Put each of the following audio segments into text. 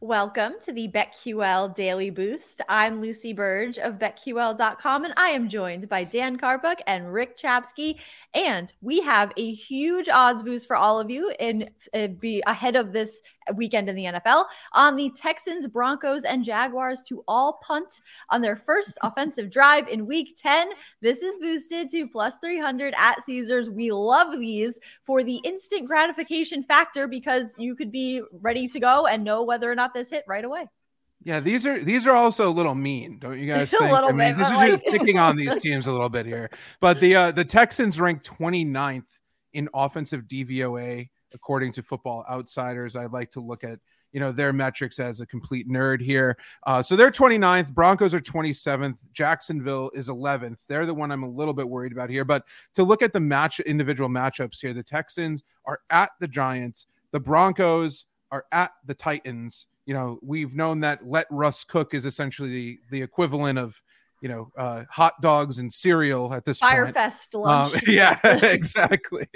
Welcome to the BetQL Daily Boost. I'm Lucy Burdge of BetQL.com, and I am joined by Dan Karpuc and Rick Chapsky. And we have a huge odds boost for all of you in uh, be ahead of this weekend in the NFL on the Texans, Broncos, and Jaguars to all punt on their first offensive drive in week 10. This is boosted to plus 300 at Caesars. We love these for the instant gratification factor because you could be ready to go and know whether or not this hit right away. Yeah, these are these are also a little mean, don't you guys think? I mean, this is like... picking on these teams a little bit here. But the uh, the Texans ranked 29th in offensive DVOA according to Football Outsiders. I like to look at you know their metrics as a complete nerd here. Uh, so they're 29th. Broncos are 27th. Jacksonville is 11th. They're the one I'm a little bit worried about here. But to look at the match individual matchups here, the Texans are at the Giants. The Broncos are at the Titans. You know, we've known that let Russ cook is essentially the, the equivalent of you know, uh, hot dogs and cereal at this Firefest point. lunch. Um, yeah, exactly.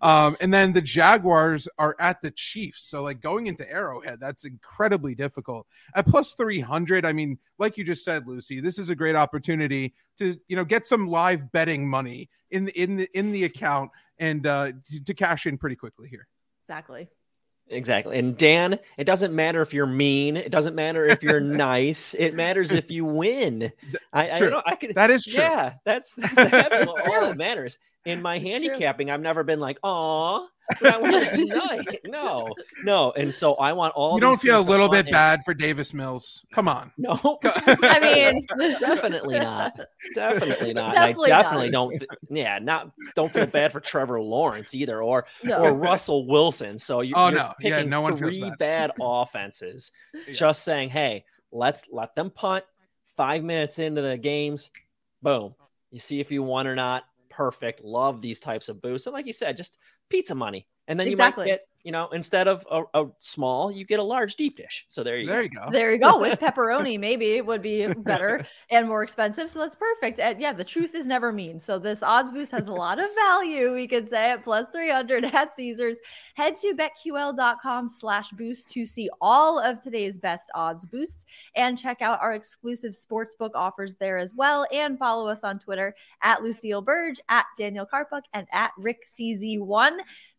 Um, and then the Jaguars are at the Chiefs. So, like going into Arrowhead, that's incredibly difficult. At plus 300, I mean, like you just said, Lucy, this is a great opportunity to, you know, get some live betting money in the, in the, in the account and uh, to, to cash in pretty quickly here. Exactly. Exactly. And Dan, it doesn't matter if you're mean. It doesn't matter if you're nice. It matters if you win. I, I, know, I could, that is true. Yeah, that's that's all that matters. In my handicapping, I've never been like, "Aw, no, no, no. And so I want all. You don't feel a little bit bad for Davis Mills? Come on. No, I mean, definitely not. Definitely not. Definitely I definitely not. don't. Yeah, not don't feel bad for Trevor Lawrence either, or no. or Russell Wilson. So you, oh, you're no. picking yeah, no one three bad. bad offenses. yeah. Just saying, hey, let's let them punt. Five minutes into the games, boom. You see if you won or not. Perfect. Love these types of boosts. And like you said, just pizza money. And then exactly. you might get, you know, instead of a, a, small, you get a large deep dish. So there you there go. you go. There you go. With pepperoni, maybe it would be better and more expensive. So that's perfect. And yeah, the truth is never mean. So this odds boost has a lot of value. We could say at plus 300 at Caesars. Head to betql.com slash boost to see all of today's best odds boosts and check out our exclusive sportsbook offers there as well. And follow us on Twitter at Lucille Burdge, at Daniel Karpuc, and at Rick CZ1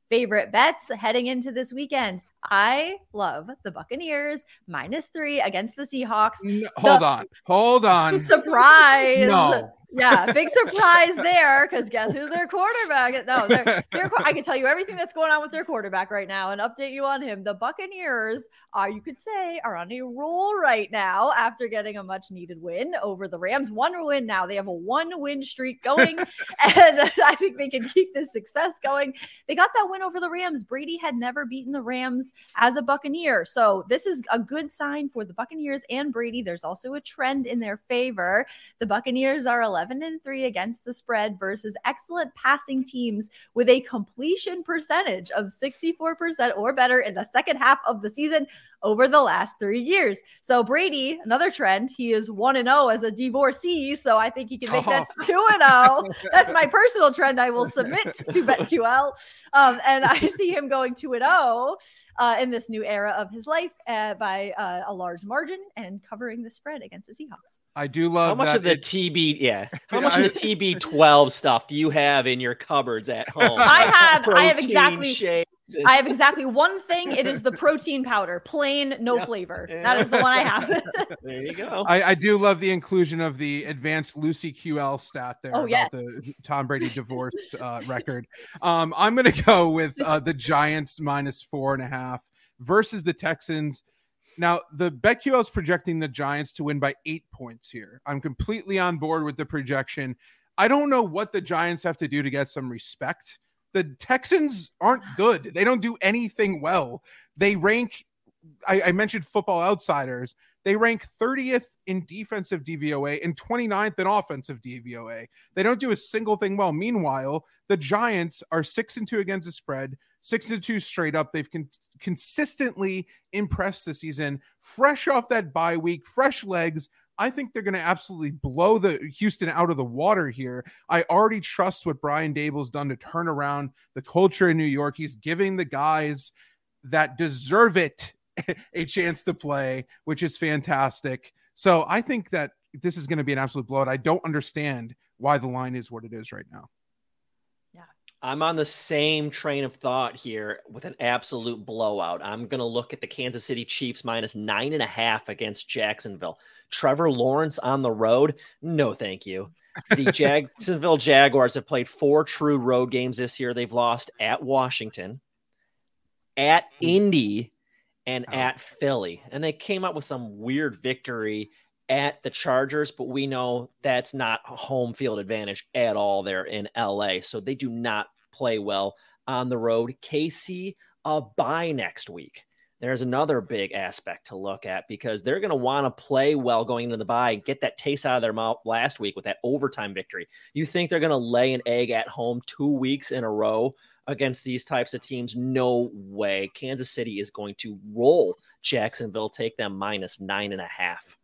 favorite bets heading into this weekend. I love the Buccaneers minus three against the Seahawks. No, hold the, on. Hold on. Surprise. No. Yeah, big surprise there because guess who's their quarterback? No, they're, they're, I can tell you everything that's going on with their quarterback right now and update you on him. The Buccaneers are, you could say, are on a roll right now after getting a much needed win over the Rams. One win now. They have a one win streak going, and I think they can keep this success going. They got that win over the Rams. Brady had never beaten the Rams as a Buccaneer. So this is a good sign for the Buccaneers and Brady. There's also a trend in their favor. The Buccaneers are 11 11 and 3 against the spread versus excellent passing teams with a completion percentage of 64% or better in the second half of the season over the last three years. So Brady, another trend, he is 1 and 0 as a divorcee. So I think he can make that 2 and 0. That's my personal trend I will submit to BetQL. Um, and I see him going 2 and 0 uh, in this new era of his life uh, by uh, a large margin and covering the spread against the Seahawks. I do love how much of the it, TB. Yeah, how much of the TB twelve stuff do you have in your cupboards at home? I have. I have exactly. And... I have exactly one thing. It is the protein powder, plain, no yeah. flavor. Yeah. That is the one I have. there you go. I, I, do love the inclusion of the advanced Lucy QL stat there oh, about yeah. the Tom Brady divorce uh, record. Um, I'm going to go with uh, the Giants minus four and a half versus the Texans. Now, the BetQL is projecting the Giants to win by eight points here. I'm completely on board with the projection. I don't know what the Giants have to do to get some respect. The Texans aren't good. They don't do anything well. They rank, I, I mentioned football outsiders. They rank 30th in defensive DVOA and 29th in offensive DVOA. They don't do a single thing well. Meanwhile, the Giants are six and two against the spread, six and two straight up. They've con- consistently impressed this season, fresh off that bye week, fresh legs. I think they're going to absolutely blow the Houston out of the water here. I already trust what Brian Daboll's done to turn around the culture in New York. He's giving the guys that deserve it a chance to play, which is fantastic. So I think that this is going to be an absolute blowout. I don't understand why the line is what it is right now. Yeah. I'm on the same train of thought here with an absolute blowout. I'm going to look at the Kansas City Chiefs minus nine and a half against Jacksonville. Trevor Lawrence on the road? No, thank you. The Jacksonville Jaguars have played four true road games this year. They've lost at Washington, at hmm. Indy, and oh. at Philly. And they came up with some weird victory at the Chargers, but we know that's not home field advantage at all there in LA. So they do not play well on the road. KC, a bye next week. There's another big aspect to look at because they're going to want to play well going into the bye, get that taste out of their mouth last week with that overtime victory. You think they're going to lay an egg at home two weeks in a row against these types of teams? No way. Kansas City is going to roll Jacksonville, take them minus nine and a half.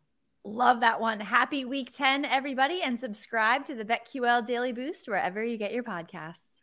Love that one. Happy week 10, everybody, and subscribe to the BetQL Daily Boost wherever you get your podcasts.